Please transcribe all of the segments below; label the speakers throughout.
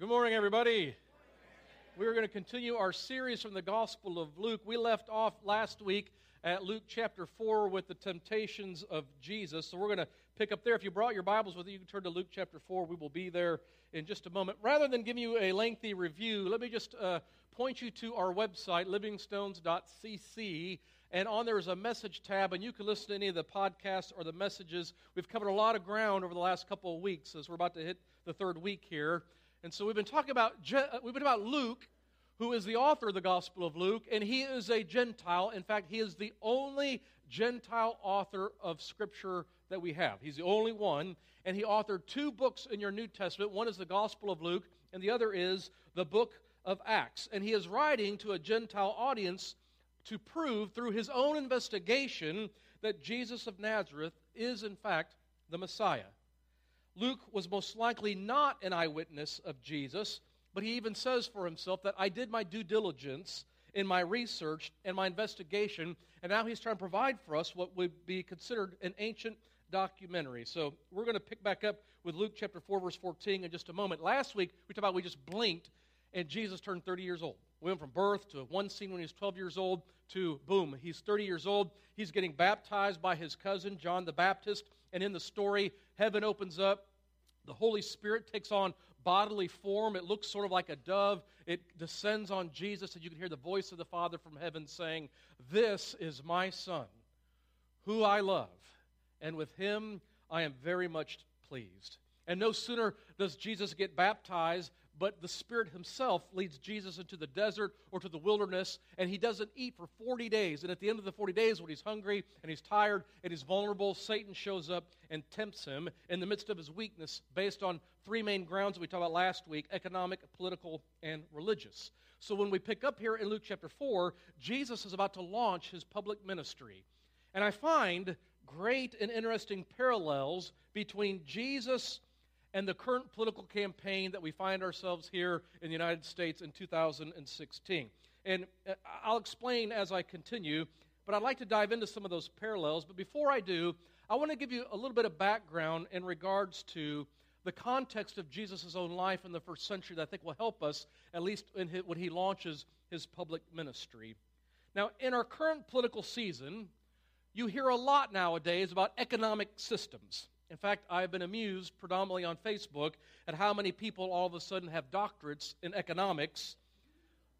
Speaker 1: Good morning, everybody. We're going to continue our series from the Gospel of Luke. We left off last week at Luke chapter 4 with the temptations of Jesus. So we're going to pick up there. If you brought your Bibles with you, you can turn to Luke chapter 4. We will be there in just a moment. Rather than giving you a lengthy review, let me just uh, point you to our website, livingstones.cc. And on there is a message tab, and you can listen to any of the podcasts or the messages. We've covered a lot of ground over the last couple of weeks as we're about to hit the third week here. And so we've been talking about uh, we've been about Luke, who is the author of the Gospel of Luke, and he is a Gentile. In fact, he is the only Gentile author of Scripture that we have. He's the only one, and he authored two books in your New Testament. One is the Gospel of Luke, and the other is the book of Acts. And he is writing to a Gentile audience to prove through his own investigation that Jesus of Nazareth is, in fact, the Messiah. Luke was most likely not an eyewitness of Jesus, but he even says for himself that I did my due diligence in my research and my investigation, and now he's trying to provide for us what would be considered an ancient documentary. So we're going to pick back up with Luke chapter 4, verse 14 in just a moment. Last week, we talked about we just blinked, and Jesus turned 30 years old. We went from birth to one scene when he was 12 years old to boom, he's 30 years old. He's getting baptized by his cousin, John the Baptist. And in the story, heaven opens up. The Holy Spirit takes on bodily form. It looks sort of like a dove. It descends on Jesus, and you can hear the voice of the Father from heaven saying, This is my Son, who I love, and with him I am very much pleased. And no sooner does Jesus get baptized but the Spirit Himself leads Jesus into the desert or to the wilderness, and He doesn't eat for 40 days. And at the end of the 40 days, when He's hungry and He's tired and He's vulnerable, Satan shows up and tempts Him in the midst of His weakness based on three main grounds that we talked about last week economic, political, and religious. So when we pick up here in Luke chapter 4, Jesus is about to launch His public ministry. And I find great and interesting parallels between Jesus and the current political campaign that we find ourselves here in the United States in 2016. And uh, I'll explain as I continue, but I'd like to dive into some of those parallels. But before I do, I want to give you a little bit of background in regards to the context of Jesus' own life in the first century that I think will help us, at least his, when he launches his public ministry. Now, in our current political season, you hear a lot nowadays about economic systems. In fact, I've been amused predominantly on Facebook at how many people all of a sudden have doctorates in economics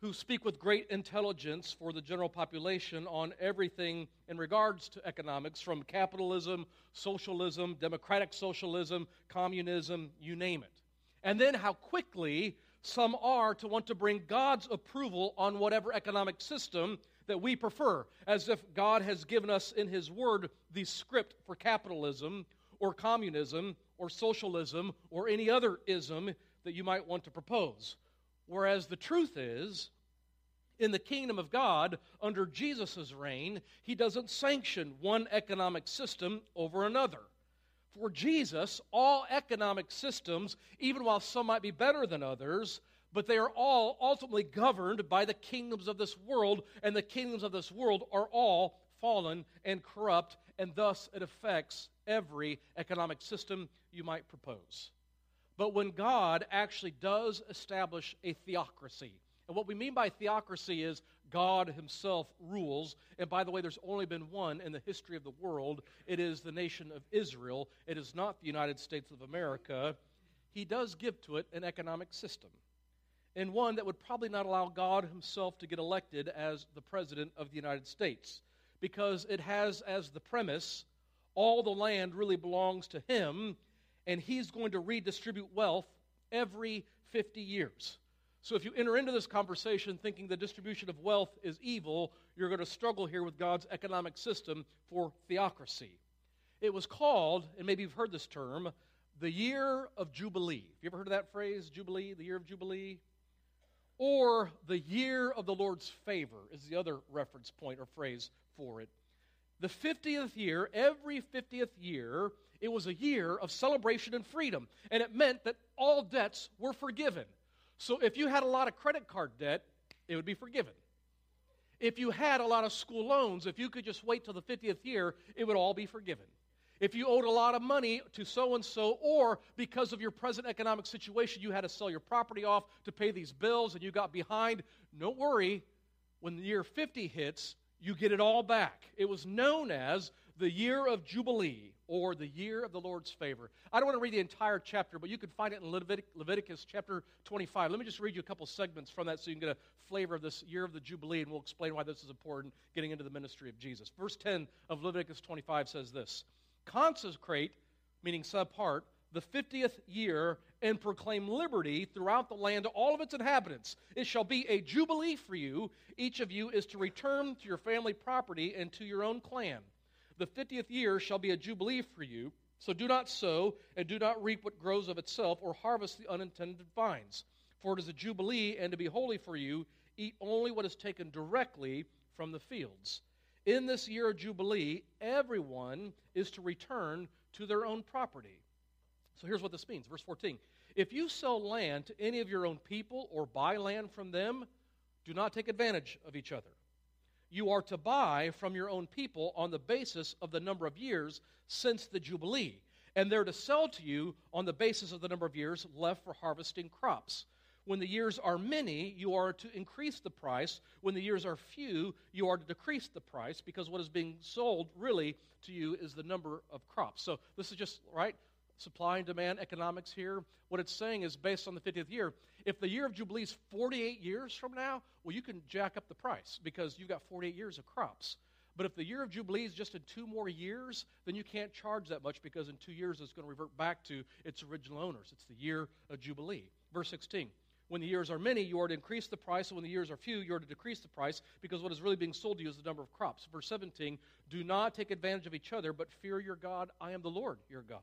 Speaker 1: who speak with great intelligence for the general population on everything in regards to economics from capitalism, socialism, democratic socialism, communism, you name it. And then how quickly some are to want to bring God's approval on whatever economic system that we prefer, as if God has given us in His Word the script for capitalism or communism or socialism or any other ism that you might want to propose. Whereas the truth is, in the kingdom of God, under Jesus' reign, he doesn't sanction one economic system over another. For Jesus, all economic systems, even while some might be better than others, but they are all ultimately governed by the kingdoms of this world, and the kingdoms of this world are all fallen and corrupt, and thus it affects every economic system you might propose. But when God actually does establish a theocracy, and what we mean by theocracy is God Himself rules. And by the way, there's only been one in the history of the world. It is the nation of Israel. It is not the United States of America. He does give to it an economic system, and one that would probably not allow God Himself to get elected as the President of the United States, because it has as the premise all the land really belongs to him, and he's going to redistribute wealth every 50 years. So if you enter into this conversation thinking the distribution of wealth is evil, you're going to struggle here with God's economic system for theocracy. It was called, and maybe you've heard this term, the year of Jubilee. Have you ever heard of that phrase, Jubilee, the year of Jubilee? Or the year of the Lord's favor is the other reference point or phrase for it the 50th year, every 50th year, it was a year of celebration and freedom. And it meant that all debts were forgiven. So if you had a lot of credit card debt, it would be forgiven. If you had a lot of school loans, if you could just wait till the 50th year, it would all be forgiven. If you owed a lot of money to so and so, or because of your present economic situation, you had to sell your property off to pay these bills and you got behind, don't worry. When the year 50 hits, you get it all back. It was known as the year of Jubilee or the year of the Lord's favor. I don't want to read the entire chapter, but you can find it in Levitic- Leviticus chapter 25. Let me just read you a couple segments from that so you can get a flavor of this year of the Jubilee, and we'll explain why this is important getting into the ministry of Jesus. Verse 10 of Leviticus 25 says this Consecrate, meaning set apart, the 50th year and proclaim liberty throughout the land to all of its inhabitants. It shall be a jubilee for you. Each of you is to return to your family property and to your own clan. The 50th year shall be a jubilee for you. So do not sow and do not reap what grows of itself or harvest the unintended vines. For it is a jubilee and to be holy for you. Eat only what is taken directly from the fields. In this year of Jubilee, everyone is to return to their own property. So here's what this means. Verse 14 If you sell land to any of your own people or buy land from them, do not take advantage of each other. You are to buy from your own people on the basis of the number of years since the Jubilee, and they're to sell to you on the basis of the number of years left for harvesting crops. When the years are many, you are to increase the price. When the years are few, you are to decrease the price because what is being sold really to you is the number of crops. So this is just, right? Supply and demand economics here. What it's saying is based on the 50th year. If the year of Jubilee is 48 years from now, well, you can jack up the price because you've got 48 years of crops. But if the year of Jubilee is just in two more years, then you can't charge that much because in two years it's going to revert back to its original owners. It's the year of Jubilee. Verse 16. When the years are many, you are to increase the price, and when the years are few, you are to decrease the price, because what is really being sold to you is the number of crops. Verse 17 Do not take advantage of each other, but fear your God. I am the Lord your God.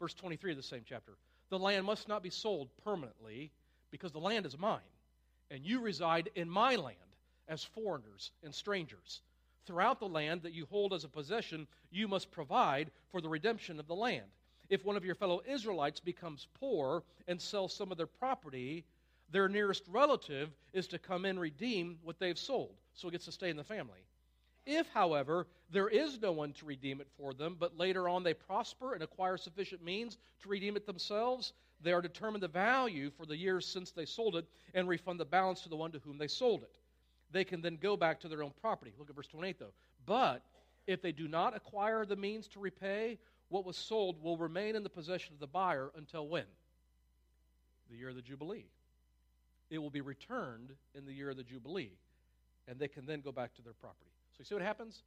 Speaker 1: Verse 23 of the same chapter The land must not be sold permanently, because the land is mine, and you reside in my land as foreigners and strangers. Throughout the land that you hold as a possession, you must provide for the redemption of the land if one of your fellow Israelites becomes poor and sells some of their property, their nearest relative is to come and redeem what they've sold, so it gets to stay in the family. If, however, there is no one to redeem it for them, but later on they prosper and acquire sufficient means to redeem it themselves, they are determined the value for the years since they sold it and refund the balance to the one to whom they sold it. They can then go back to their own property. Look at verse 28, though. But if they do not acquire the means to repay, what was sold will remain in the possession of the buyer until when? The year of the Jubilee. It will be returned in the year of the Jubilee, and they can then go back to their property. So you see what happens?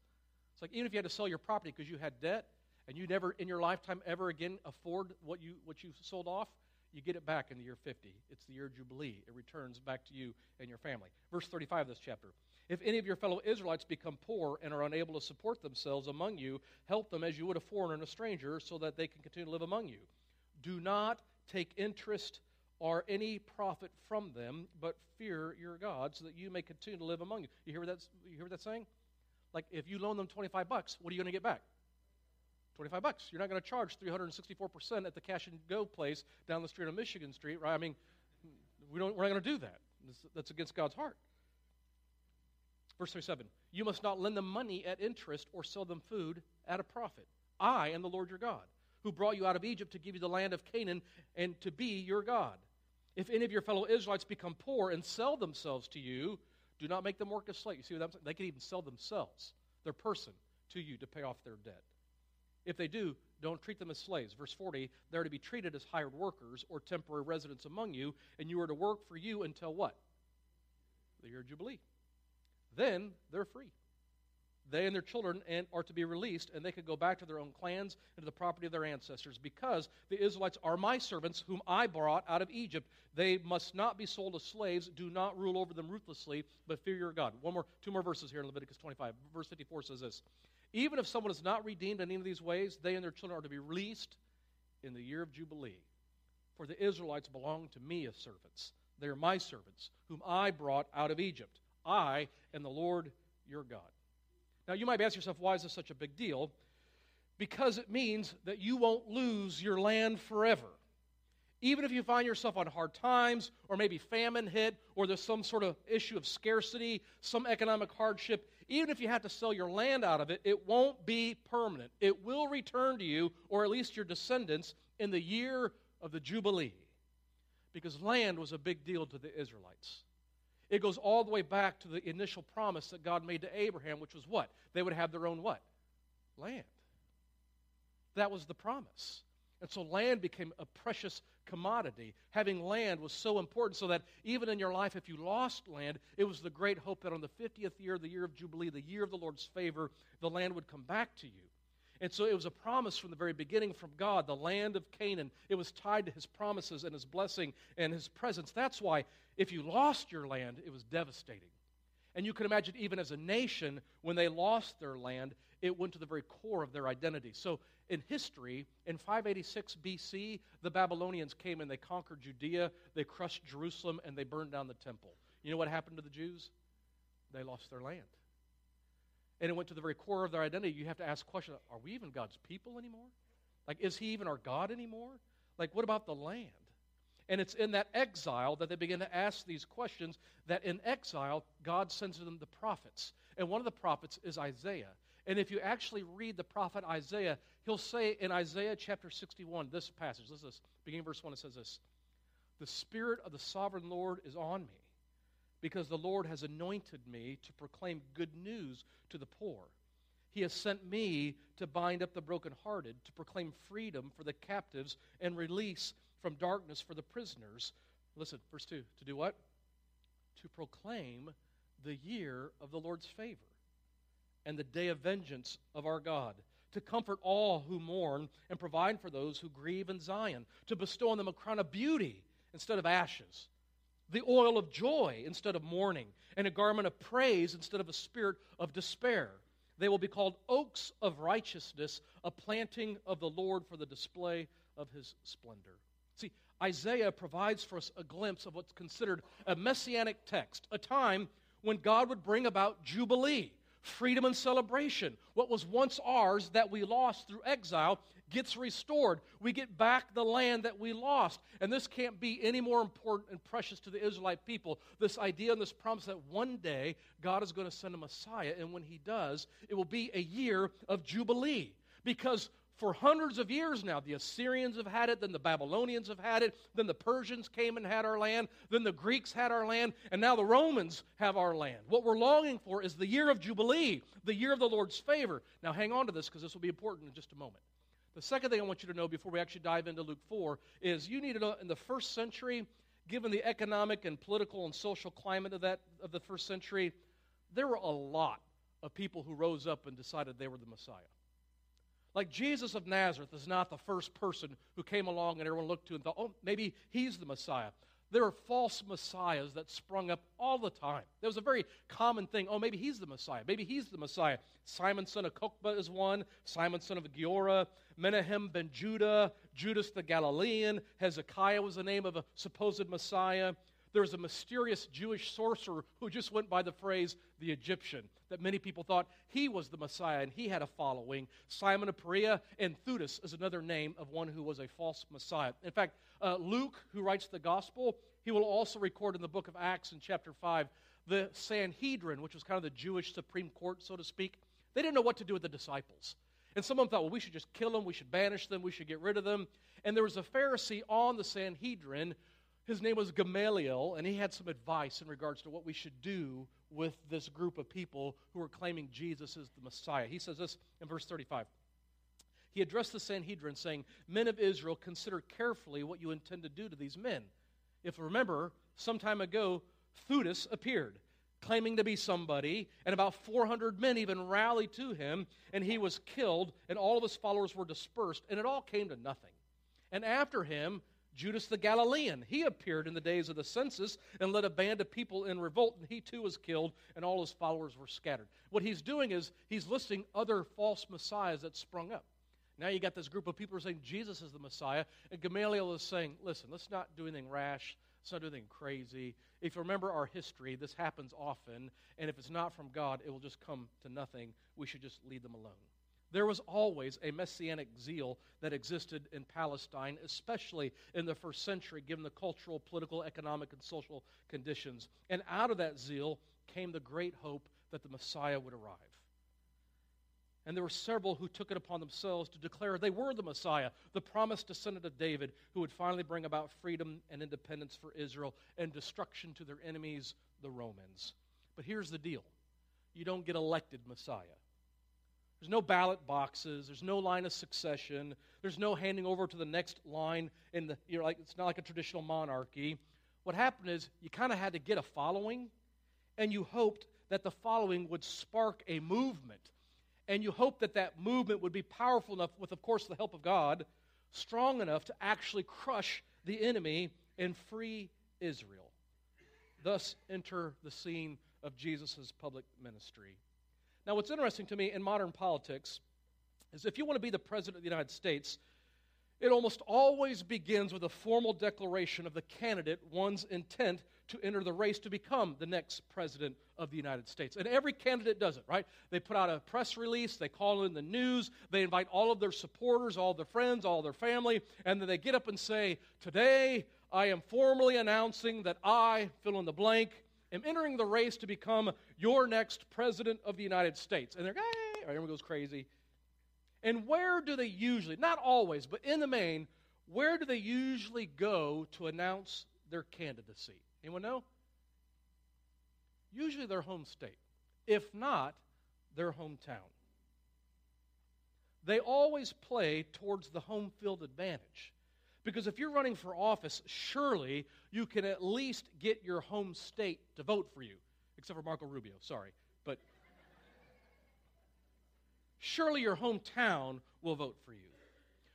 Speaker 1: It's like even if you had to sell your property because you had debt and you never in your lifetime ever again afford what you what you sold off, you get it back in the year 50. It's the year Jubilee. It returns back to you and your family. Verse 35 of this chapter. If any of your fellow Israelites become poor and are unable to support themselves among you, help them as you would a foreigner and a stranger so that they can continue to live among you. Do not take interest or any profit from them, but fear your God so that you may continue to live among you. You hear what that's, you hear what that's saying? Like if you loan them 25 bucks, what are you going to get back? 25 bucks. You're not going to charge 364% at the cash and go place down the street on Michigan Street, right? I mean, we don't, we're not going to do that. That's against God's heart. Verse 37 You must not lend them money at interest or sell them food at a profit. I am the Lord your God, who brought you out of Egypt to give you the land of Canaan and to be your God. If any of your fellow Israelites become poor and sell themselves to you, do not make them work as slaves. You see what I'm saying? They can even sell themselves, their person, to you to pay off their debt. If they do, don't treat them as slaves. Verse 40, they're to be treated as hired workers or temporary residents among you, and you are to work for you until what? The year Jubilee then they're free. They and their children are to be released, and they could go back to their own clans and to the property of their ancestors, because the Israelites are my servants, whom I brought out of Egypt. They must not be sold as slaves. Do not rule over them ruthlessly, but fear your God. One more, two more verses here in Leviticus 25. Verse 54 says this: Even if someone is not redeemed in any of these ways, they and their children are to be released in the year of Jubilee. For the Israelites belong to me as servants. They are my servants, whom I brought out of Egypt. I am the Lord your God. Now, you might ask yourself, why is this such a big deal? Because it means that you won't lose your land forever. Even if you find yourself on hard times, or maybe famine hit, or there's some sort of issue of scarcity, some economic hardship, even if you have to sell your land out of it, it won't be permanent. It will return to you, or at least your descendants, in the year of the Jubilee. Because land was a big deal to the Israelites. It goes all the way back to the initial promise that God made to Abraham, which was what? They would have their own what? Land. That was the promise. And so land became a precious commodity. Having land was so important so that even in your life, if you lost land, it was the great hope that on the 50th year, the year of Jubilee, the year of the Lord's favor, the land would come back to you. And so it was a promise from the very beginning from God, the land of Canaan. It was tied to his promises and his blessing and his presence. That's why if you lost your land, it was devastating. And you can imagine, even as a nation, when they lost their land, it went to the very core of their identity. So, in history, in 586 BC, the Babylonians came and they conquered Judea, they crushed Jerusalem, and they burned down the temple. You know what happened to the Jews? They lost their land. And it went to the very core of their identity. You have to ask the question are we even God's people anymore? Like, is He even our God anymore? Like, what about the land? And it's in that exile that they begin to ask these questions. That in exile, God sends them the prophets. And one of the prophets is Isaiah. And if you actually read the prophet Isaiah, he'll say in Isaiah chapter 61, this passage, this, beginning verse 1, it says this The Spirit of the sovereign Lord is on me, because the Lord has anointed me to proclaim good news to the poor. He has sent me to bind up the brokenhearted, to proclaim freedom for the captives, and release from darkness for the prisoners. Listen, verse 2 to do what? To proclaim the year of the Lord's favor and the day of vengeance of our God, to comfort all who mourn and provide for those who grieve in Zion, to bestow on them a crown of beauty instead of ashes, the oil of joy instead of mourning, and a garment of praise instead of a spirit of despair. They will be called oaks of righteousness, a planting of the Lord for the display of his splendor. See, Isaiah provides for us a glimpse of what's considered a messianic text, a time when God would bring about Jubilee freedom and celebration. What was once ours that we lost through exile gets restored. We get back the land that we lost. And this can't be any more important and precious to the Israelite people. This idea and this promise that one day God is going to send a Messiah, and when he does, it will be a year of Jubilee. Because for hundreds of years now. The Assyrians have had it, then the Babylonians have had it, then the Persians came and had our land, then the Greeks had our land, and now the Romans have our land. What we're longing for is the year of Jubilee, the year of the Lord's favor. Now, hang on to this because this will be important in just a moment. The second thing I want you to know before we actually dive into Luke 4 is you need to know in the first century, given the economic and political and social climate of that of the first century, there were a lot of people who rose up and decided they were the Messiah. Like Jesus of Nazareth is not the first person who came along and everyone looked to and thought, oh, maybe he's the Messiah. There are false messiahs that sprung up all the time. There was a very common thing. Oh, maybe he's the Messiah. Maybe he's the Messiah. Simon, son of Kokba, is one. Simon, son of Giora. Menahem ben Judah. Judas the Galilean. Hezekiah was the name of a supposed Messiah. There's a mysterious Jewish sorcerer who just went by the phrase the Egyptian, that many people thought he was the Messiah and he had a following. Simon of Perea and Theudas is another name of one who was a false Messiah. In fact, uh, Luke, who writes the gospel, he will also record in the book of Acts in chapter 5 the Sanhedrin, which was kind of the Jewish Supreme Court, so to speak. They didn't know what to do with the disciples. And some of them thought, well, we should just kill them, we should banish them, we should get rid of them. And there was a Pharisee on the Sanhedrin his name was Gamaliel, and he had some advice in regards to what we should do with this group of people who are claiming Jesus is the Messiah. He says this in verse 35. He addressed the Sanhedrin, saying, Men of Israel, consider carefully what you intend to do to these men. If remember, some time ago, Theudas appeared, claiming to be somebody, and about 400 men even rallied to him, and he was killed, and all of his followers were dispersed, and it all came to nothing. And after him, Judas the Galilean. He appeared in the days of the census and led a band of people in revolt, and he too was killed, and all his followers were scattered. What he's doing is he's listing other false messiahs that sprung up. Now you got this group of people who are saying Jesus is the Messiah, and Gamaliel is saying, listen, let's not do anything rash, let's not do anything crazy. If you remember our history, this happens often, and if it's not from God, it will just come to nothing. We should just leave them alone. There was always a messianic zeal that existed in Palestine, especially in the first century, given the cultural, political, economic, and social conditions. And out of that zeal came the great hope that the Messiah would arrive. And there were several who took it upon themselves to declare they were the Messiah, the promised descendant of David, who would finally bring about freedom and independence for Israel and destruction to their enemies, the Romans. But here's the deal you don't get elected Messiah. There's no ballot boxes. There's no line of succession. There's no handing over to the next line. In the, you're like, it's not like a traditional monarchy. What happened is you kind of had to get a following, and you hoped that the following would spark a movement. And you hoped that that movement would be powerful enough, with, of course, the help of God, strong enough to actually crush the enemy and free Israel. Thus, enter the scene of Jesus' public ministry. Now, what's interesting to me in modern politics is if you want to be the President of the United States, it almost always begins with a formal declaration of the candidate, one's intent to enter the race to become the next President of the United States. And every candidate does it, right? They put out a press release, they call in the news, they invite all of their supporters, all their friends, all their family, and then they get up and say, Today I am formally announcing that I, fill in the blank, am entering the race to become your next president of the United States. And they're, hey, everyone goes crazy. And where do they usually, not always, but in the main, where do they usually go to announce their candidacy? Anyone know? Usually their home state. If not, their hometown. They always play towards the home field advantage. Because if you're running for office, surely you can at least get your home state to vote for you. Except for Marco Rubio, sorry. But surely your hometown will vote for you.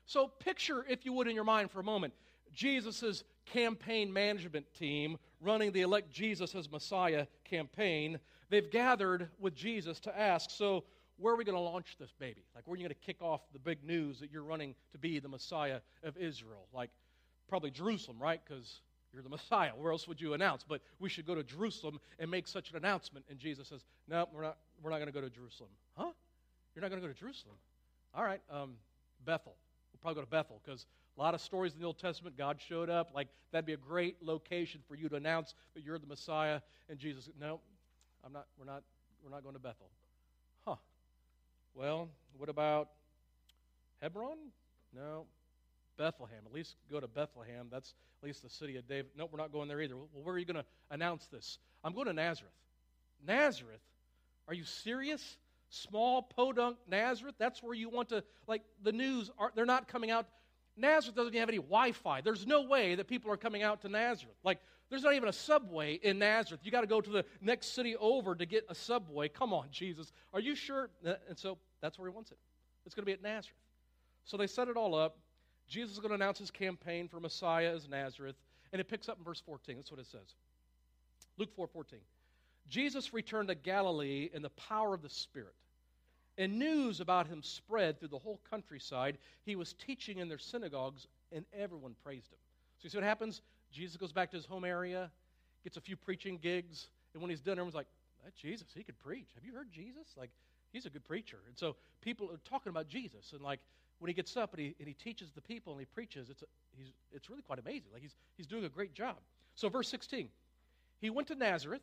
Speaker 1: So picture, if you would, in your mind for a moment, Jesus' campaign management team running the Elect Jesus as Messiah campaign. They've gathered with Jesus to ask, so where are we going to launch this baby? Like, where are you going to kick off the big news that you're running to be the Messiah of Israel? Like, probably Jerusalem, right? Because you're the Messiah. Where else would you announce? But we should go to Jerusalem and make such an announcement. And Jesus says, No, we're not, we're not going to go to Jerusalem. Huh? You're not going to go to Jerusalem? All right, um, Bethel. We'll probably go to Bethel because a lot of stories in the Old Testament, God showed up. Like, that'd be a great location for you to announce that you're the Messiah. And Jesus No, I'm not, we're, not, we're not going to Bethel. Well, what about Hebron? No. Bethlehem. At least go to Bethlehem. That's at least the city of David. No, we're not going there either. Well, where are you going to announce this? I'm going to Nazareth. Nazareth? Are you serious? Small podunk Nazareth? That's where you want to, like, the news, are, they're not coming out. Nazareth doesn't even have any Wi Fi. There's no way that people are coming out to Nazareth. Like, there's not even a subway in Nazareth. You got to go to the next city over to get a subway. Come on, Jesus. Are you sure? Uh, and so that's where he wants it. It's going to be at Nazareth. So they set it all up. Jesus is going to announce his campaign for Messiah as Nazareth, and it picks up in verse 14. That's what it says. Luke 4:14. Jesus returned to Galilee in the power of the Spirit. And news about him spread through the whole countryside. He was teaching in their synagogues, and everyone praised him. So you see what happens? Jesus goes back to his home area, gets a few preaching gigs, and when he's done, everyone's like, that Jesus, he could preach. Have you heard Jesus? Like, he's a good preacher. And so people are talking about Jesus, and like when he gets up and he, and he teaches the people and he preaches, it's, a, he's, it's really quite amazing. Like he's, he's doing a great job. So, verse 16, he went to Nazareth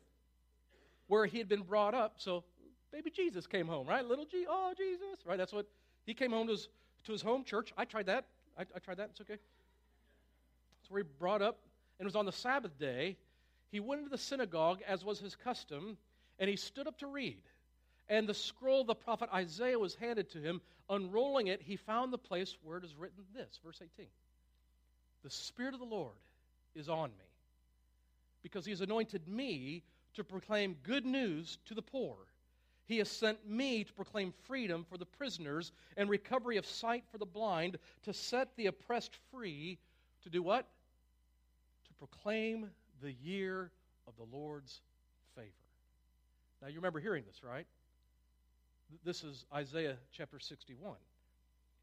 Speaker 1: where he had been brought up. So, baby Jesus came home, right? Little G, oh, Jesus, right? That's what he came home to his, to his home church. I tried that. I, I tried that. It's okay. That's where he brought up. And it was on the Sabbath day. He went into the synagogue, as was his custom, and he stood up to read. And the scroll of the prophet Isaiah was handed to him. Unrolling it, he found the place where it is written this, verse 18 The Spirit of the Lord is on me, because he has anointed me to proclaim good news to the poor. He has sent me to proclaim freedom for the prisoners and recovery of sight for the blind, to set the oppressed free, to do what? To proclaim the year of the Lord's favor. Now, you remember hearing this, right? This is Isaiah chapter 61.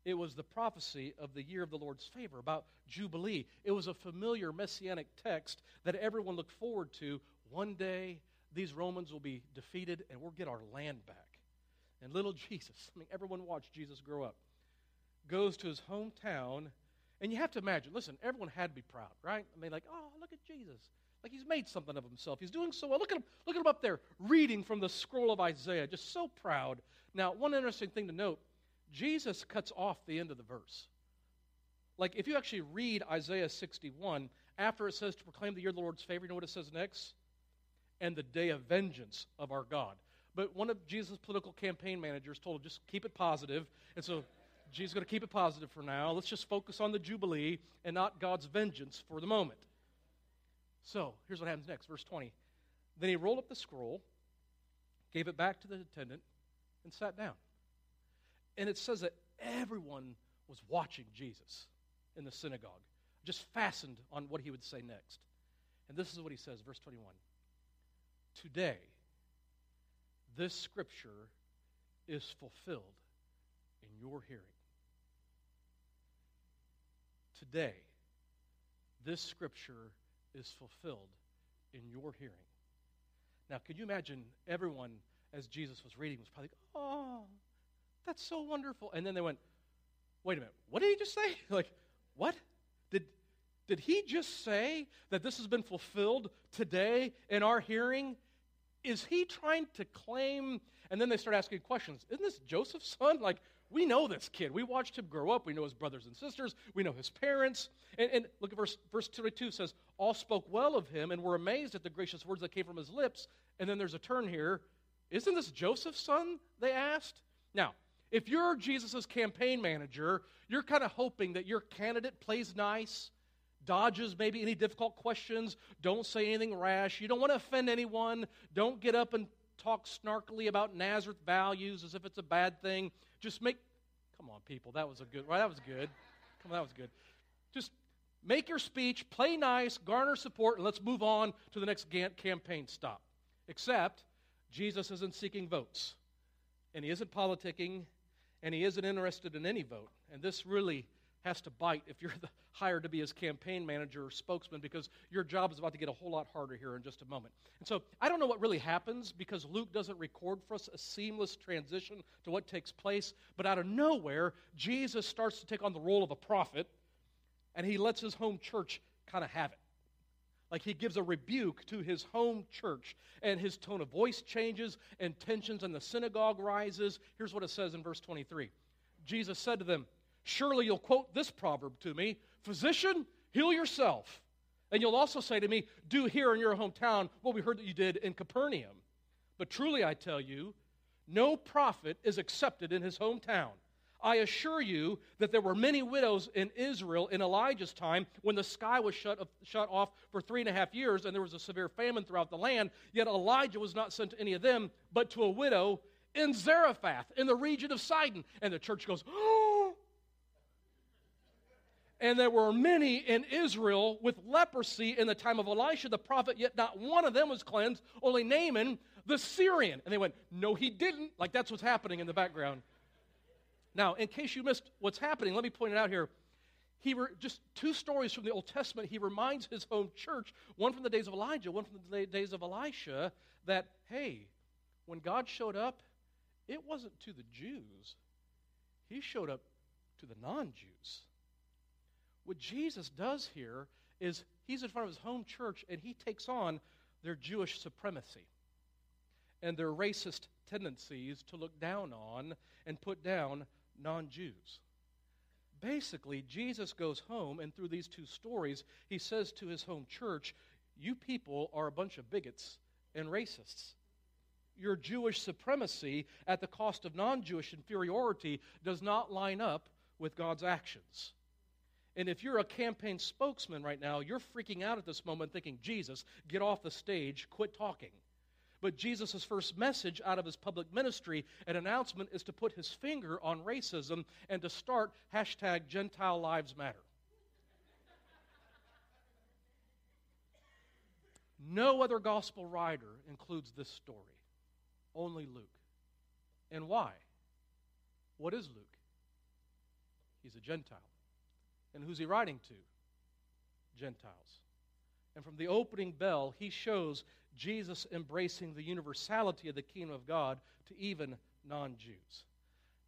Speaker 1: It was the prophecy of the year of the Lord's favor about Jubilee. It was a familiar messianic text that everyone looked forward to. One day, these Romans will be defeated and we'll get our land back. And little Jesus, I mean, everyone watched Jesus grow up, goes to his hometown. And you have to imagine, listen, everyone had to be proud, right? I mean, like, oh, look at Jesus. Like he's made something of himself. He's doing so well. Look at him, look at him up there reading from the scroll of Isaiah, just so proud. Now, one interesting thing to note Jesus cuts off the end of the verse. Like if you actually read Isaiah 61, after it says to proclaim the year of the Lord's favor, you know what it says next? And the day of vengeance of our God. But one of Jesus' political campaign managers told him, just keep it positive. And so Jesus is going to keep it positive for now. Let's just focus on the Jubilee and not God's vengeance for the moment. So here's what happens next, verse 20. Then he rolled up the scroll, gave it back to the attendant, and sat down. And it says that everyone was watching Jesus in the synagogue, just fastened on what he would say next. And this is what he says, verse 21. Today, this scripture is fulfilled in your hearing. Today, this scripture is fulfilled in your hearing. Now, could you imagine everyone, as Jesus was reading, was probably, like, oh, that's so wonderful. And then they went, wait a minute, what did he just say? like, what? Did, did he just say that this has been fulfilled today in our hearing? Is he trying to claim? And then they start asking questions. Isn't this Joseph's son? Like, we know this kid. We watched him grow up. We know his brothers and sisters. We know his parents. And, and look at verse, verse 22 says, All spoke well of him and were amazed at the gracious words that came from his lips. And then there's a turn here. Isn't this Joseph's son? They asked. Now, if you're Jesus' campaign manager, you're kind of hoping that your candidate plays nice, dodges maybe any difficult questions, don't say anything rash. You don't want to offend anyone. Don't get up and talk snarkily about Nazareth values as if it's a bad thing. Just make, come on, people, that was a good, right? That was good. Come on, that was good. Just make your speech, play nice, garner support, and let's move on to the next campaign stop. Except Jesus isn't seeking votes, and he isn't politicking, and he isn't interested in any vote. And this really has to bite if you're the, hired to be his campaign manager or spokesman because your job is about to get a whole lot harder here in just a moment. And so I don't know what really happens because Luke doesn't record for us a seamless transition to what takes place, but out of nowhere, Jesus starts to take on the role of a prophet and he lets his home church kind of have it. Like he gives a rebuke to his home church, and his tone of voice changes, and tensions in the synagogue rises. Here's what it says in verse 23 Jesus said to them, Surely you'll quote this proverb to me Physician, heal yourself. And you'll also say to me, Do here in your hometown what we heard that you did in Capernaum. But truly I tell you, no prophet is accepted in his hometown. I assure you that there were many widows in Israel in Elijah's time when the sky was shut, shut off for three and a half years and there was a severe famine throughout the land. Yet Elijah was not sent to any of them, but to a widow in Zarephath in the region of Sidon. And the church goes, Oh! And there were many in Israel with leprosy in the time of Elisha the prophet, yet not one of them was cleansed, only Naaman the Syrian. And they went, No, he didn't. Like that's what's happening in the background. Now, in case you missed what's happening, let me point it out here. He re- just two stories from the Old Testament. He reminds his home church, one from the days of Elijah, one from the days of Elisha, that hey, when God showed up, it wasn't to the Jews. He showed up to the non-Jews. What Jesus does here is he's in front of his home church and he takes on their Jewish supremacy and their racist tendencies to look down on and put down non Jews. Basically, Jesus goes home, and through these two stories, he says to his home church, You people are a bunch of bigots and racists. Your Jewish supremacy at the cost of non Jewish inferiority does not line up with God's actions. And if you're a campaign spokesman right now, you're freaking out at this moment thinking, Jesus, get off the stage, quit talking. But Jesus' first message out of his public ministry and announcement is to put his finger on racism and to start hashtag Gentile Lives Matter. No other gospel writer includes this story, only Luke. And why? What is Luke? He's a Gentile. And who's he writing to? Gentiles. And from the opening bell, he shows Jesus embracing the universality of the kingdom of God to even non Jews.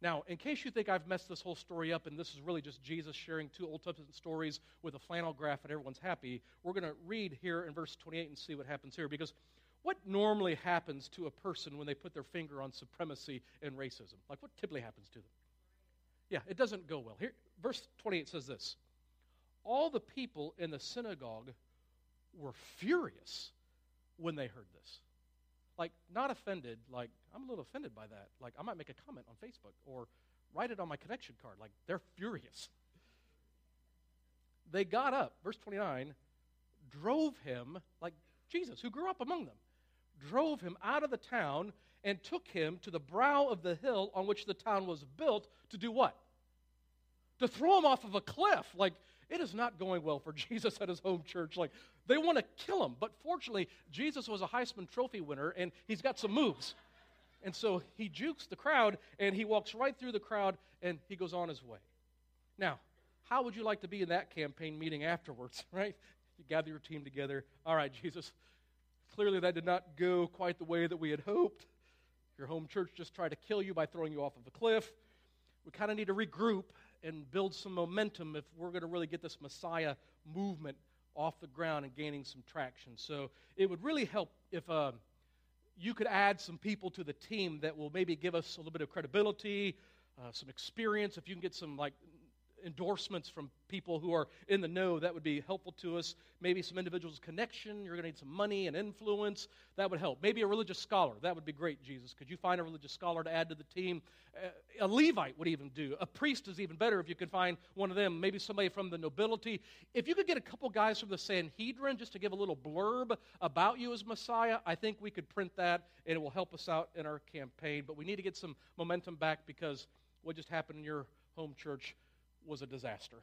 Speaker 1: Now, in case you think I've messed this whole story up and this is really just Jesus sharing two Old Testament stories with a flannel graph and everyone's happy, we're going to read here in verse 28 and see what happens here. Because what normally happens to a person when they put their finger on supremacy and racism? Like, what typically happens to them? Yeah, it doesn't go well. Here, verse 28 says this All the people in the synagogue were furious when they heard this. Like, not offended, like, I'm a little offended by that. Like, I might make a comment on Facebook or write it on my connection card. Like, they're furious. They got up, verse 29, drove him, like Jesus, who grew up among them, drove him out of the town and took him to the brow of the hill on which the town was built to do what? To throw him off of a cliff. Like, it is not going well for Jesus at his home church. Like, they want to kill him. But fortunately, Jesus was a Heisman Trophy winner, and he's got some moves. And so he jukes the crowd, and he walks right through the crowd, and he goes on his way. Now, how would you like to be in that campaign meeting afterwards, right? You gather your team together. All right, Jesus, clearly that did not go quite the way that we had hoped. Your home church just tried to kill you by throwing you off of a cliff. We kind of need to regroup and build some momentum if we're going to really get this Messiah movement off the ground and gaining some traction. So it would really help if uh, you could add some people to the team that will maybe give us a little bit of credibility, uh, some experience. If you can get some like endorsements from people who are in the know, that would be helpful to us. Maybe some individuals' connection. You're going to need some money and influence. That would help. Maybe a religious scholar. That would be great, Jesus. Could you find a religious scholar to add to the team? A Levite would even do. A priest is even better if you could find one of them. Maybe somebody from the nobility. If you could get a couple guys from the Sanhedrin just to give a little blurb about you as Messiah, I think we could print that and it will help us out in our campaign. But we need to get some momentum back because what just happened in your home church was a disaster.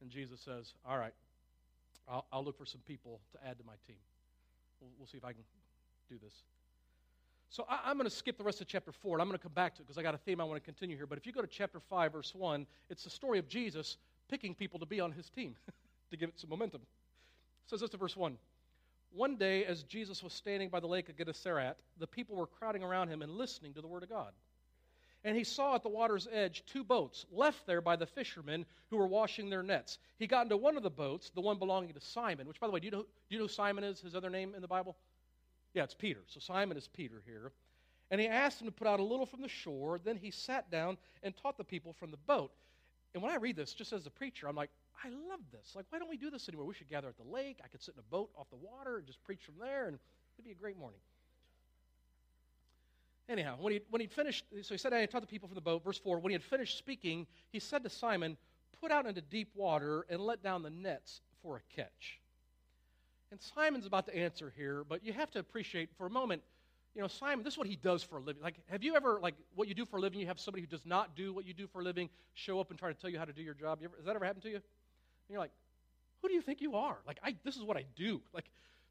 Speaker 1: And Jesus says, All right, I'll, I'll look for some people to add to my team. We'll, we'll see if I can do this. So I, am going to skip the rest of chapter 4, and I'm going to come back to it because I got a theme I want to continue here. But if you go to chapter 5, verse 1, it's the story of Jesus picking people to be on his team to give it some momentum. It says this to verse 1. One day, as Jesus was standing by the lake of Gennesaret, the people were crowding around him and listening to the word of God. And he saw at the water's edge two boats left there by the fishermen who were washing their nets. He got into one of the boats, the one belonging to Simon, which, by the way, do you know, do you know Simon is, his other name in the Bible? Yeah, it's Peter. So Simon is Peter here. And he asked him to put out a little from the shore. Then he sat down and taught the people from the boat. And when I read this, just as a preacher, I'm like, I love this. Like, why don't we do this anymore? We should gather at the lake. I could sit in a boat off the water and just preach from there, and it'd be a great morning. Anyhow, when he when he'd finished, so he said, I taught the people from the boat. Verse 4 When he had finished speaking, he said to Simon, Put out into deep water and let down the nets for a catch. And Simon's about to answer here, but you have to appreciate for a moment, you know, Simon, this is what he does for a living. Like, have you ever, like, what you do for a living, you have somebody who does not do what you do for a living show up and try to tell you how to do your job? You ever, has that ever happened to you? And you're like, who do you think you are? Like, I, this is what I do. Like,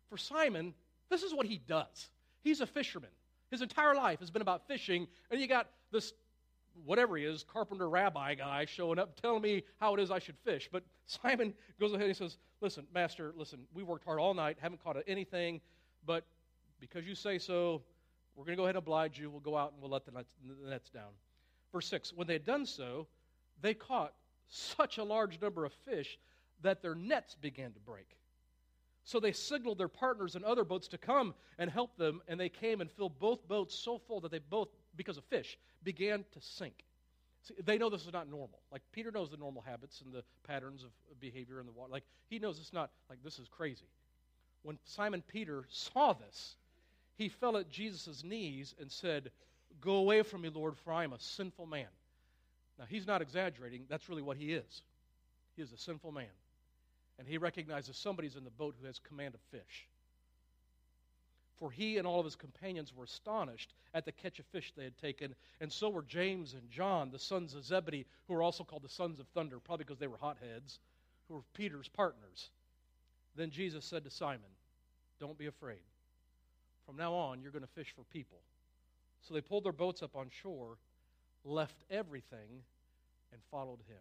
Speaker 1: for Simon, this is what he does. He's a fisherman. His entire life has been about fishing, and you got this, whatever he is, carpenter rabbi guy showing up telling me how it is I should fish. But Simon goes ahead and says, Listen, Master, listen, we worked hard all night, haven't caught anything, but because you say so, we're going to go ahead and oblige you. We'll go out and we'll let the nets, the nets down. Verse 6 When they had done so, they caught such a large number of fish that their nets began to break. So they signaled their partners in other boats to come and help them, and they came and filled both boats so full that they both, because of fish, began to sink. See, they know this is not normal. Like Peter knows the normal habits and the patterns of behavior in the water. Like he knows it's not like this is crazy. When Simon Peter saw this, he fell at Jesus' knees and said, Go away from me, Lord, for I am a sinful man. Now, he's not exaggerating. That's really what he is. He is a sinful man and he recognizes somebody's in the boat who has command of fish. For he and all of his companions were astonished at the catch of fish they had taken, and so were James and John, the sons of Zebedee, who were also called the sons of thunder, probably because they were hotheads, who were Peter's partners. Then Jesus said to Simon, Don't be afraid. From now on, you're going to fish for people. So they pulled their boats up on shore, left everything, and followed him.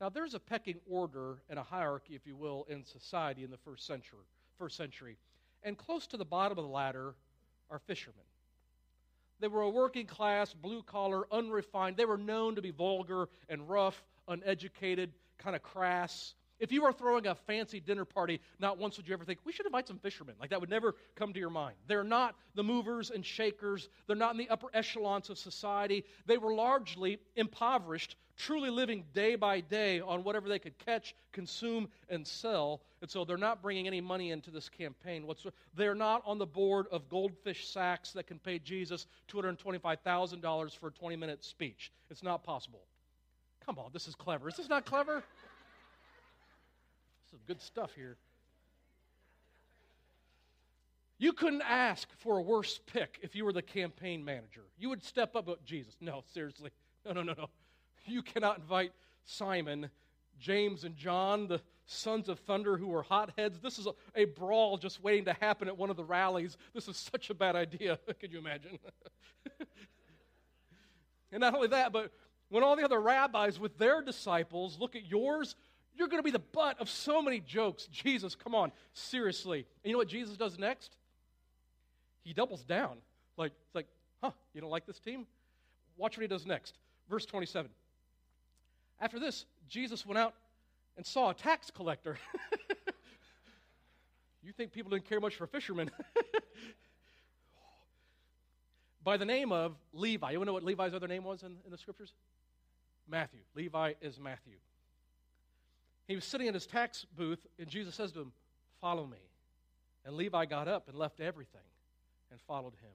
Speaker 1: Now, there's a pecking order and a hierarchy, if you will, in society in the first century. First century. And close to the bottom of the ladder are fishermen. They were a working class, blue collar, unrefined. They were known to be vulgar and rough, uneducated, kind of crass. If you were throwing a fancy dinner party, not once would you ever think, we should invite some fishermen. Like that would never come to your mind. They're not the movers and shakers, they're not in the upper echelons of society. They were largely impoverished, truly living day by day on whatever they could catch, consume, and sell. And so they're not bringing any money into this campaign whatsoever. They're not on the board of goldfish sacks that can pay Jesus $225,000 for a 20 minute speech. It's not possible. Come on, this is clever. Is this not clever? Some good stuff here. You couldn't ask for a worse pick if you were the campaign manager. You would step up, but Jesus, no, seriously. No, no, no, no. You cannot invite Simon, James, and John, the sons of thunder who were hotheads. This is a, a brawl just waiting to happen at one of the rallies. This is such a bad idea. Could you imagine? and not only that, but when all the other rabbis with their disciples look at yours, you're going to be the butt of so many jokes. Jesus, come on, seriously. And you know what Jesus does next? He doubles down. Like, it's like, huh, you don't like this team? Watch what he does next. Verse 27. After this, Jesus went out and saw a tax collector. you think people didn't care much for fishermen? By the name of Levi. You know what Levi's other name was in, in the scriptures? Matthew. Levi is Matthew. He was sitting in his tax booth, and Jesus says to him, Follow me. And Levi got up and left everything and followed him.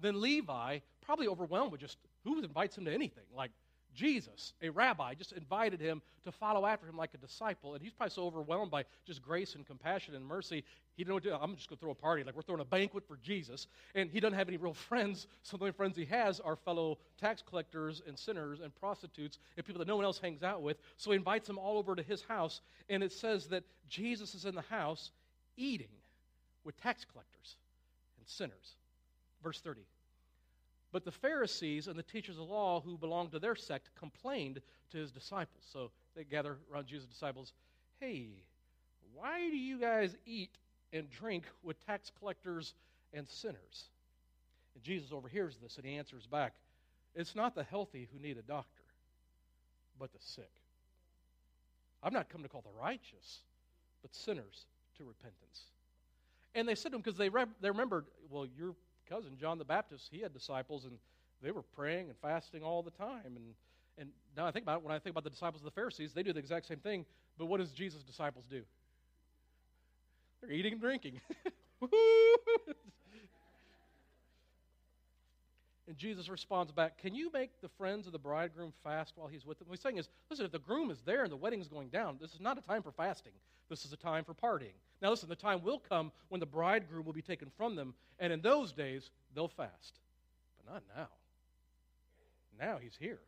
Speaker 1: Then Levi, probably overwhelmed with just who invites him to anything? Like Jesus, a rabbi, just invited him to follow after him like a disciple. And he's probably so overwhelmed by just grace and compassion and mercy, he didn't know what to do. I'm just going to throw a party. Like we're throwing a banquet for Jesus. And he doesn't have any real friends. So the only friends he has are fellow tax collectors and sinners and prostitutes and people that no one else hangs out with. So he invites them all over to his house. And it says that Jesus is in the house eating with tax collectors and sinners. Verse 30. But the Pharisees and the teachers of the law who belonged to their sect complained to his disciples. So they gather around Jesus' disciples. Hey, why do you guys eat and drink with tax collectors and sinners? And Jesus overhears this and he answers back It's not the healthy who need a doctor, but the sick. I've not come to call the righteous, but sinners to repentance. And they said to him, because they, re- they remembered, well, you're cousin, John the Baptist, he had disciples, and they were praying and fasting all the time. And, and now I think about it, when I think about the disciples of the Pharisees, they do the exact same thing. But what does Jesus' disciples do? They're eating and drinking. and Jesus responds back, Can you make the friends of the bridegroom fast while he's with them? What he's saying is, listen, if the groom is there and the wedding's going down, this is not a time for fasting. This is a time for partying. Now, listen, the time will come when the bridegroom will be taken from them, and in those days, they'll fast. But not now. Now he's here.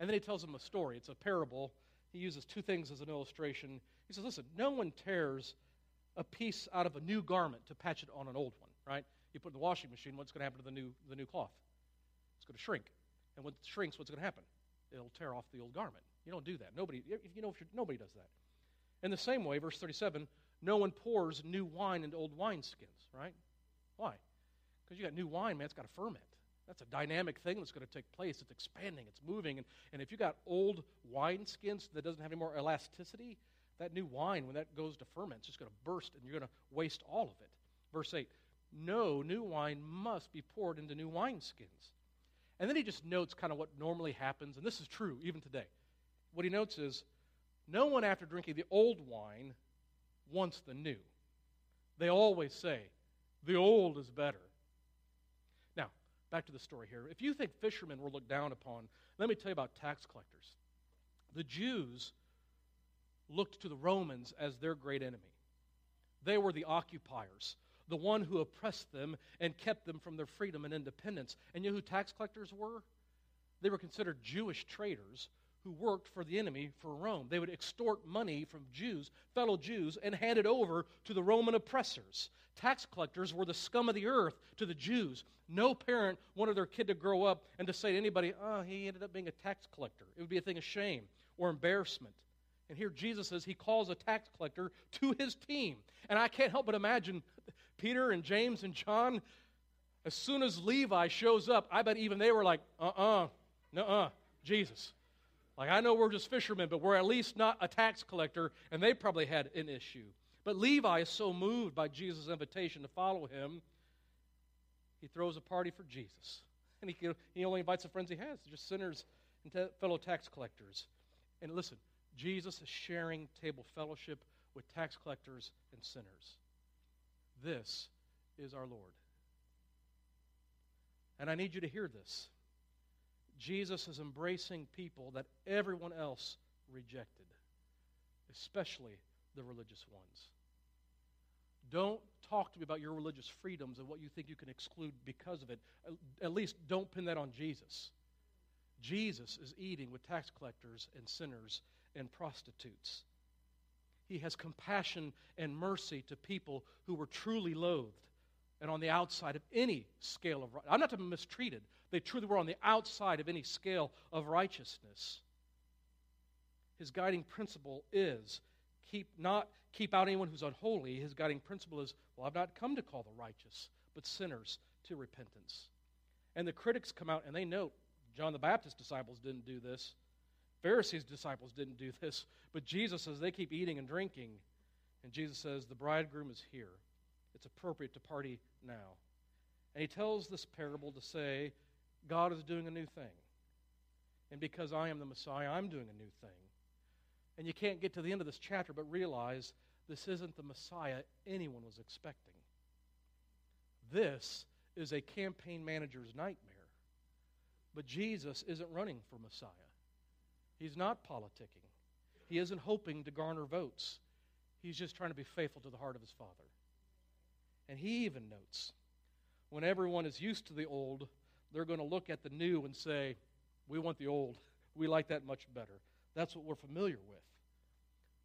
Speaker 1: And then he tells them a story. It's a parable. He uses two things as an illustration. He says, listen, no one tears a piece out of a new garment to patch it on an old one, right? You put it in the washing machine, what's going to happen to the new, the new cloth? It's going to shrink. And when it shrinks, what's going to happen? It'll tear off the old garment. You don't do that. Nobody, you know, if nobody does that. In the same way, verse 37, no one pours new wine into old wineskins, right? Why? Because you got new wine, man, it's got to ferment. That's a dynamic thing that's going to take place. It's expanding, it's moving. And, and if you got old wineskins that doesn't have any more elasticity, that new wine, when that goes to ferment, it's just going to burst and you're going to waste all of it. Verse 8 No new wine must be poured into new wineskins. And then he just notes kind of what normally happens, and this is true even today. What he notes is no one, after drinking the old wine, wants the new. They always say, the old is better. Now, back to the story here. If you think fishermen were looked down upon, let me tell you about tax collectors. The Jews looked to the Romans as their great enemy. They were the occupiers, the one who oppressed them and kept them from their freedom and independence. And you know who tax collectors were? They were considered Jewish traitors who worked for the enemy for Rome. They would extort money from Jews, fellow Jews, and hand it over to the Roman oppressors. Tax collectors were the scum of the earth to the Jews. No parent wanted their kid to grow up and to say to anybody, oh, he ended up being a tax collector. It would be a thing of shame or embarrassment. And here Jesus says he calls a tax collector to his team. And I can't help but imagine Peter and James and John As soon as Levi shows up, I bet even they were like, uh uh-uh, uh, no uh, Jesus. Like, I know we're just fishermen, but we're at least not a tax collector, and they probably had an issue. But Levi is so moved by Jesus' invitation to follow him, he throws a party for Jesus. And he, he only invites the friends he has, just sinners and t- fellow tax collectors. And listen, Jesus is sharing table fellowship with tax collectors and sinners. This is our Lord. And I need you to hear this. Jesus is embracing people that everyone else rejected, especially the religious ones. Don't talk to me about your religious freedoms and what you think you can exclude because of it. At least don't pin that on Jesus. Jesus is eating with tax collectors and sinners and prostitutes. He has compassion and mercy to people who were truly loathed and on the outside of any scale of I'm not to be mistreated. They truly were on the outside of any scale of righteousness. His guiding principle is keep not keep out anyone who's unholy. His guiding principle is, well, I've not come to call the righteous, but sinners to repentance. And the critics come out and they note John the Baptist's disciples didn't do this. Pharisees' disciples didn't do this. But Jesus says they keep eating and drinking. And Jesus says, the bridegroom is here. It's appropriate to party now. And he tells this parable to say, God is doing a new thing. And because I am the Messiah, I'm doing a new thing. And you can't get to the end of this chapter but realize this isn't the Messiah anyone was expecting. This is a campaign manager's nightmare. But Jesus isn't running for Messiah. He's not politicking. He isn't hoping to garner votes. He's just trying to be faithful to the heart of his Father. And he even notes when everyone is used to the old, they're going to look at the new and say, We want the old. We like that much better. That's what we're familiar with.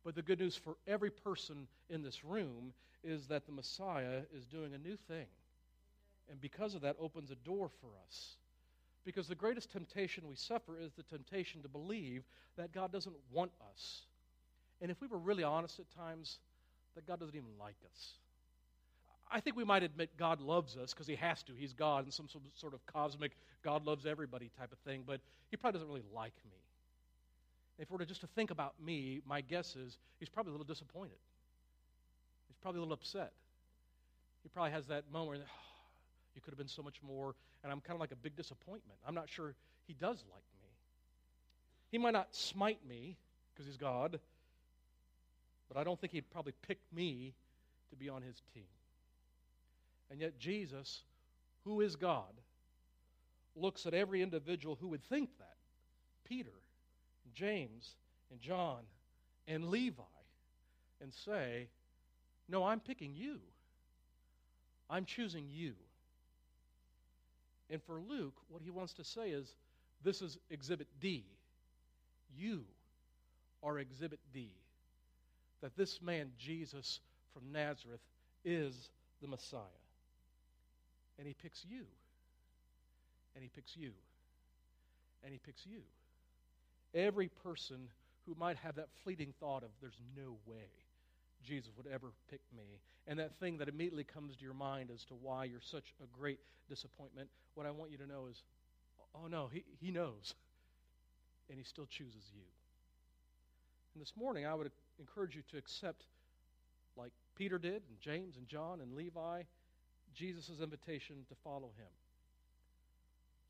Speaker 1: But the good news for every person in this room is that the Messiah is doing a new thing. And because of that, opens a door for us. Because the greatest temptation we suffer is the temptation to believe that God doesn't want us. And if we were really honest at times, that God doesn't even like us. I think we might admit God loves us because he has to. He's God in some sort of cosmic God loves everybody type of thing, but he probably doesn't really like me. If we were just to think about me, my guess is he's probably a little disappointed. He's probably a little upset. He probably has that moment, you could have been so much more, and I'm kind of like a big disappointment. I'm not sure he does like me. He might not smite me because he's God, but I don't think he'd probably pick me to be on his team. And yet, Jesus, who is God, looks at every individual who would think that Peter, and James, and John, and Levi, and say, No, I'm picking you. I'm choosing you. And for Luke, what he wants to say is this is exhibit D. You are exhibit D. That this man, Jesus from Nazareth, is the Messiah. And he picks you. And he picks you. And he picks you. Every person who might have that fleeting thought of, there's no way Jesus would ever pick me. And that thing that immediately comes to your mind as to why you're such a great disappointment, what I want you to know is, oh no, he, he knows. And he still chooses you. And this morning, I would encourage you to accept, like Peter did, and James, and John, and Levi, Jesus' invitation to follow him.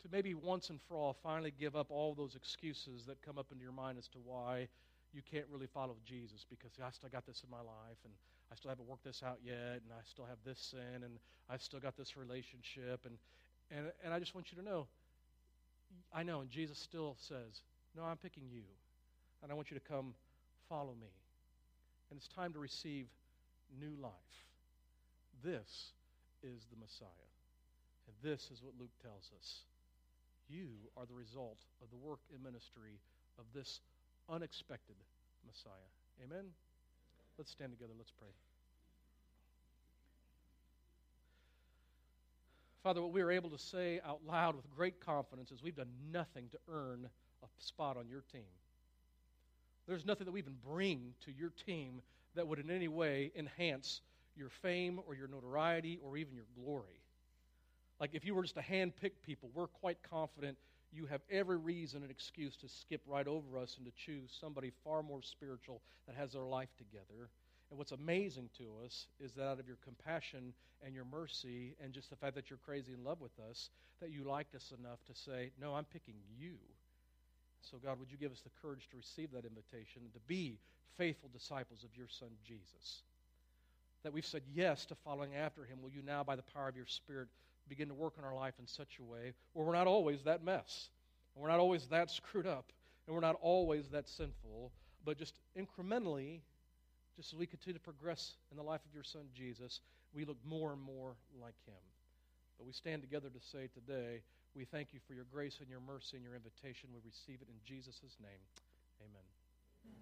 Speaker 1: To maybe once and for all finally give up all those excuses that come up into your mind as to why you can't really follow Jesus because I still got this in my life and I still haven't worked this out yet and I still have this sin and I've still got this relationship and and and I just want you to know I know and Jesus still says, "No, I'm picking you." And I want you to come follow me. And it's time to receive new life. This is the Messiah. And this is what Luke tells us. You are the result of the work and ministry of this unexpected Messiah. Amen? Let's stand together. Let's pray. Father, what we are able to say out loud with great confidence is we've done nothing to earn a spot on your team. There's nothing that we even bring to your team that would in any way enhance your fame or your notoriety or even your glory. Like if you were just to handpick people, we're quite confident you have every reason and excuse to skip right over us and to choose somebody far more spiritual that has their life together. And what's amazing to us is that out of your compassion and your mercy and just the fact that you're crazy in love with us, that you liked us enough to say, No, I'm picking you. So, God, would you give us the courage to receive that invitation and to be faithful disciples of your Son, Jesus? That we've said yes to following after him. Will you now, by the power of your Spirit, begin to work in our life in such a way where we're not always that mess, and we're not always that screwed up, and we're not always that sinful, but just incrementally, just as we continue to progress in the life of your Son, Jesus, we look more and more like him. But we stand together to say today, we thank you for your grace and your mercy and your invitation. We receive it in Jesus' name. Amen.